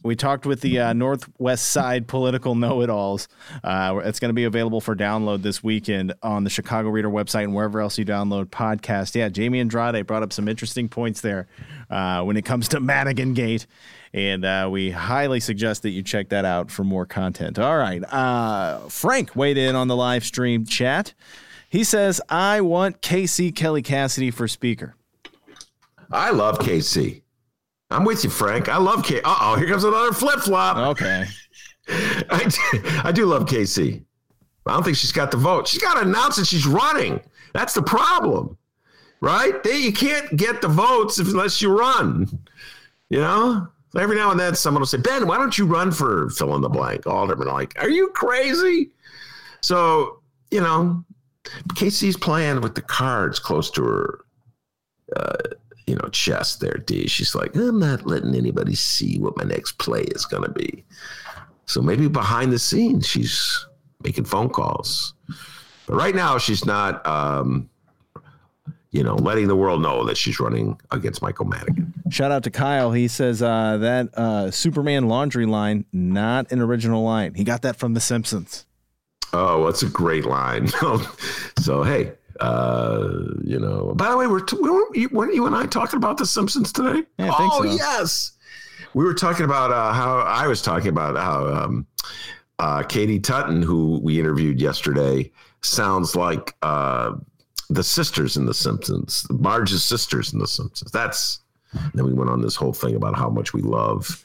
We talked with the uh, Northwest Side political know-it-alls. Uh, it's going to be available for download this weekend on the Chicago Reader website and wherever else you download podcasts. Yeah, Jamie Andrade brought up some interesting points there uh, when it comes to Madigan Gate, and uh, we highly suggest that you check that out for more content. All right, uh, Frank weighed in on the live stream chat. He says, I want KC Kelly Cassidy for speaker. I love KC. I'm with you, Frank. I love K. Uh oh, here comes another flip flop. Okay. I do, I do love KC. I don't think she's got the vote. She's got to announce that she's running. That's the problem, right? They, you can't get the votes unless you run. You know, every now and then someone will say, Ben, why don't you run for fill in the blank? Alderman, like, are you crazy? So, you know, KC's playing with the cards close to her, uh, you know, chest there, D. She's like, I'm not letting anybody see what my next play is going to be. So maybe behind the scenes, she's making phone calls. But right now, she's not, um, you know, letting the world know that she's running against Michael Madigan. Shout out to Kyle. He says uh, that uh, Superman laundry line, not an original line. He got that from The Simpsons. Oh, that's a great line. so, hey, uh, you know, by the way, we're, t- weren't, you, weren't you and I talking about The Simpsons today? Yeah, oh, so. yes. We were talking about uh, how I was talking about how um, uh, Katie Tuten, who we interviewed yesterday, sounds like uh, the sisters in The Simpsons, Marge's sisters in The Simpsons. That's then we went on this whole thing about how much we love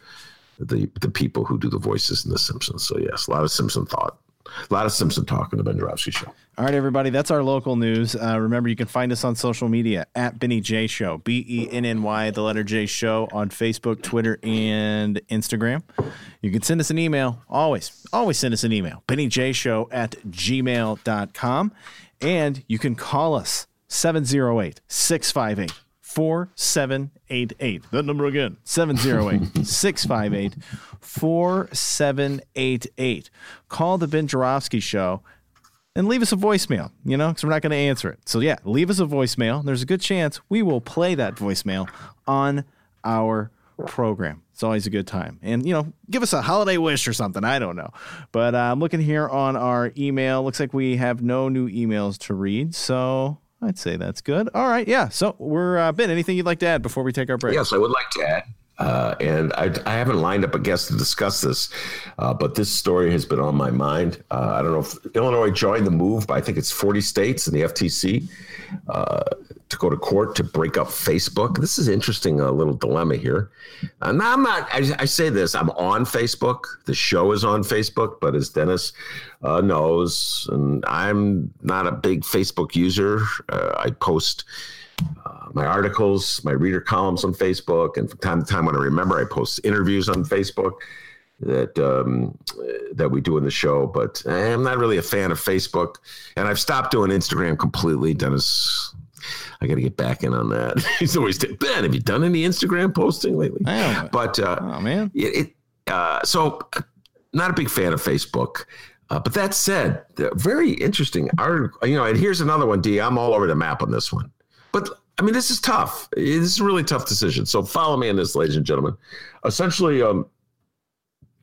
the the people who do the voices in The Simpsons. So yes, a lot of Simpson thought, a lot of Simpson talk in the Ben Joravsky Show. All right, everybody, that's our local news. Uh, remember, you can find us on social media at Benny J Show, B E N N Y, the letter J Show on Facebook, Twitter, and Instagram. You can send us an email, always, always send us an email, Benny J Show at gmail.com. And you can call us 708 658 4788. That number again 708 658 4788. Call the Ben Joravsky Show and leave us a voicemail, you know, because we're not going to answer it. So, yeah, leave us a voicemail. There's a good chance we will play that voicemail on our program. It's always a good time. And, you know, give us a holiday wish or something. I don't know. But uh, I'm looking here on our email. Looks like we have no new emails to read. So I'd say that's good. All right. Yeah. So we're, uh, Ben, anything you'd like to add before we take our break? Yes, I would like to add. Uh, and I, I, haven't lined up a guest to discuss this, uh, but this story has been on my mind. Uh, I don't know if Illinois joined the move, but I think it's 40 states and the FTC uh, to go to court to break up Facebook. This is interesting, a little dilemma here. And I'm not, I, I, say this, I'm on Facebook. The show is on Facebook, but as Dennis uh, knows, and I'm not a big Facebook user, uh, I post uh, my articles, my reader columns on Facebook, and from time to time when I remember, I post interviews on Facebook that um, that we do in the show. But I'm not really a fan of Facebook, and I've stopped doing Instagram completely. Dennis, I got to get back in on that. He's always Ben. Have you done any Instagram posting lately? But uh, oh man, it. it uh, so, not a big fan of Facebook. Uh, but that said, very interesting article. You know, and here's another one. D. I'm all over the map on this one. But I mean, this is tough. This is a really tough decision. So follow me in this, ladies and gentlemen. Essentially, um,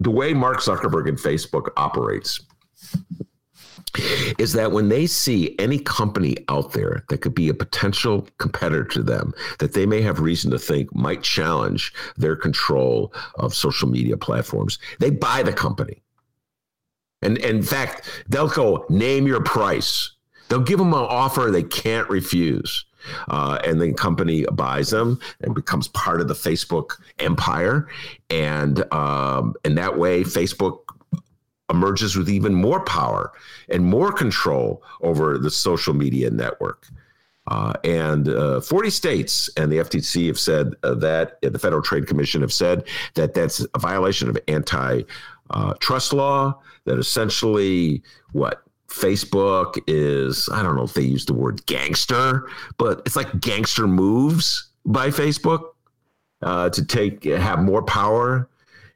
the way Mark Zuckerberg and Facebook operates is that when they see any company out there that could be a potential competitor to them that they may have reason to think might challenge their control of social media platforms, they buy the company. And, and in fact, they'll go name your price. They'll give them an offer they can't refuse. Uh, and the company buys them and becomes part of the Facebook empire, and um, and that way Facebook emerges with even more power and more control over the social media network. Uh, and uh, 40 states and the FTC have said uh, that the Federal Trade Commission have said that that's a violation of anti uh, trust law. That essentially what Facebook is, I don't know if they use the word gangster, but it's like gangster moves by Facebook uh, to take, have more power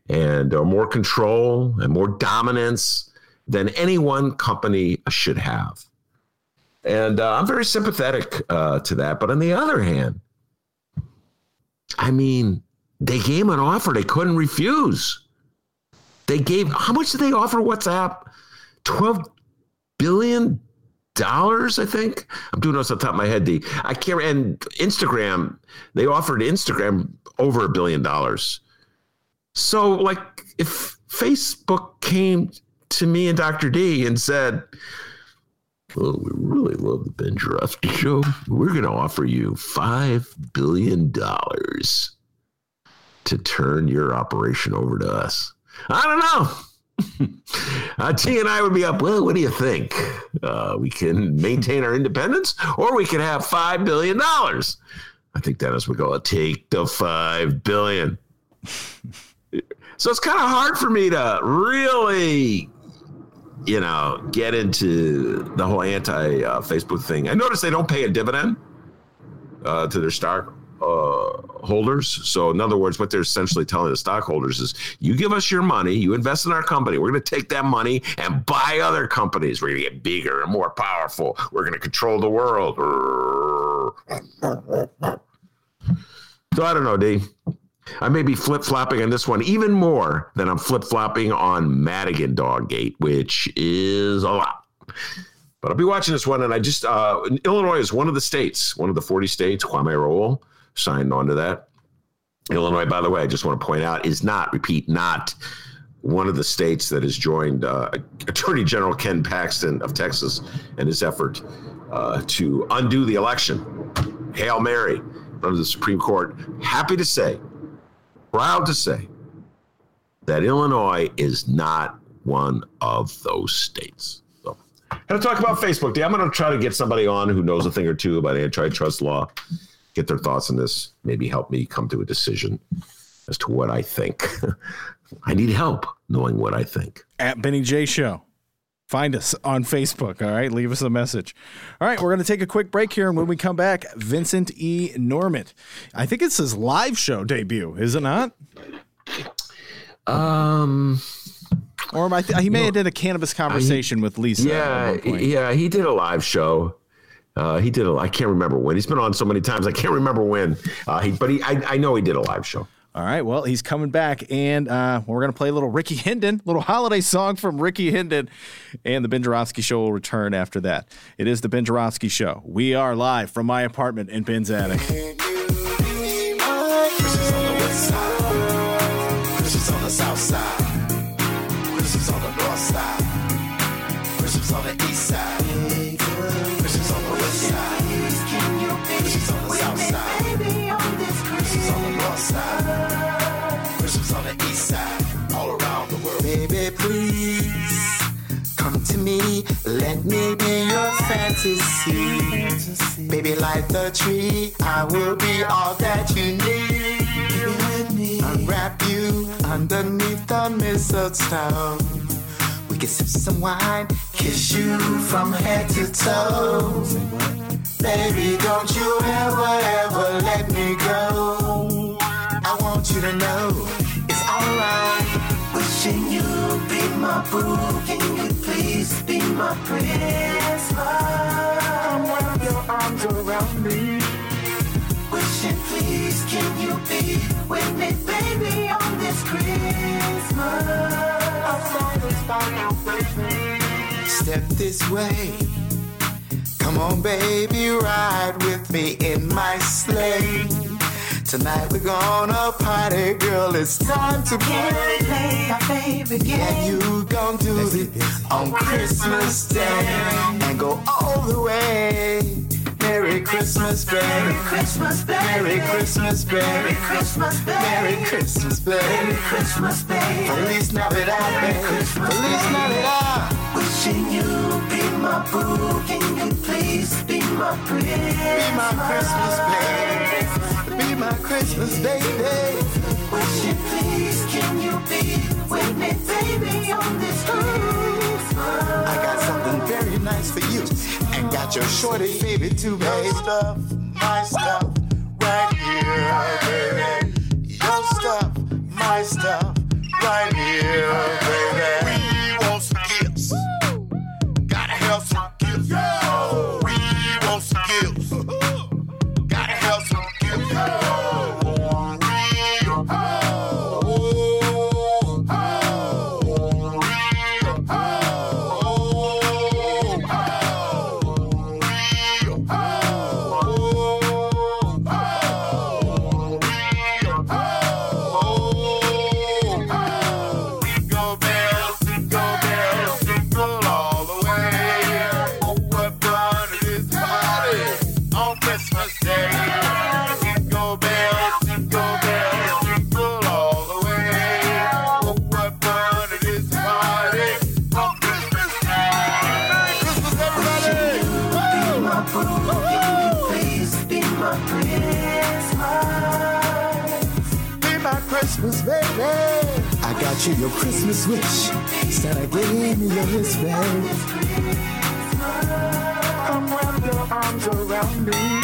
and or more control and more dominance than any one company should have. And uh, I'm very sympathetic uh, to that. But on the other hand, I mean, they gave an offer they couldn't refuse. They gave, how much did they offer WhatsApp? 12 billion dollars, I think. I'm doing this on top of my head. D. I can't. And Instagram, they offered Instagram over a billion dollars. So, like, if Facebook came to me and Dr. D and said, Oh, we really love the Ben Joravsky Show. We're going to offer you $5 billion to turn your operation over to us. I don't know. uh, T and I would be up. Well, what do you think? Uh, we can maintain our independence, or we can have five billion dollars. I think Dennis would go. Take the five billion. so it's kind of hard for me to really, you know, get into the whole anti uh, Facebook thing. I notice they don't pay a dividend uh, to their stock uh, holders. So, in other words, what they're essentially telling the stockholders is you give us your money, you invest in our company, we're going to take that money and buy other companies. We're going to get bigger and more powerful. We're going to control the world. So, I don't know, D. I may be flip flopping on this one even more than I'm flip flopping on Madigan Doggate, which is a lot. But I'll be watching this one, and I just uh, Illinois is one of the states, one of the 40 states. Kwame Raoul signed on to that. Illinois, by the way, I just want to point out, is not, repeat, not one of the states that has joined uh, Attorney General Ken Paxton of Texas and his effort uh, to undo the election. Hail Mary, from the Supreme Court. Happy to say, proud to say, that Illinois is not one of those states. So, going to talk about Facebook Day. I'm going to try to get somebody on who knows a thing or two about antitrust law get their thoughts on this, maybe help me come to a decision as to what I think. I need help knowing what I think. At Benny J Show. Find us on Facebook. All right. Leave us a message. All right. We're going to take a quick break here. And when we come back, Vincent E. Normant. I think it's his live show debut, is it not? Um, or I th- he may have did a cannabis conversation with Lisa. Yeah. Yeah. He did a live show. Uh, he did a. I can't remember when. He's been on so many times. I can't remember when. Uh, he, but he, I, I know he did a live show. All right. Well, he's coming back, and uh, we're going to play a little Rickey Hendon, little holiday song from Rickey Hendon, and the Ben Joravsky Show will return after that. It is the Ben Joravsky Show. We are live from my apartment in Ben's attic. Let me be your fantasy. Baby, like the tree. I will be all that you need. Unwrap you underneath the mistletoe. We can sip some wine, kiss you from head to toe. Baby, don't you ever, ever let me go. I want you to know wishing you be my boo. Can you please be my Christmas? Come wrap your arms around me. Wishing, please, can you be with me, baby, on this Christmas? Step this way. Come on, baby, ride with me in my sleigh. Tonight we're gonna party, girl. It's time to play. play our favorite game. And you gon' do this on Christmas Day and go all the way. Merry Christmas, baby. Merry Christmas, baby. Merry Christmas, baby. Merry Christmas, baby. Merry Christmas, baby. Merry Christmas, baby. Feliz Navidad, baby. Feliz Navidad. Wishing you be my boo. Can you please be my Christmas? Be my Christmas, baby. Be my Christmas, baby. Wishing please, can you be with me, baby, on this Christmas? I got something very nice for you. And got your shorty baby too, baby. stuff, my stuff, right here, baby. Your stuff, my stuff, right here, baby. Got your Christmas wish. Santa gave me your respect. Come wrap your arms around me.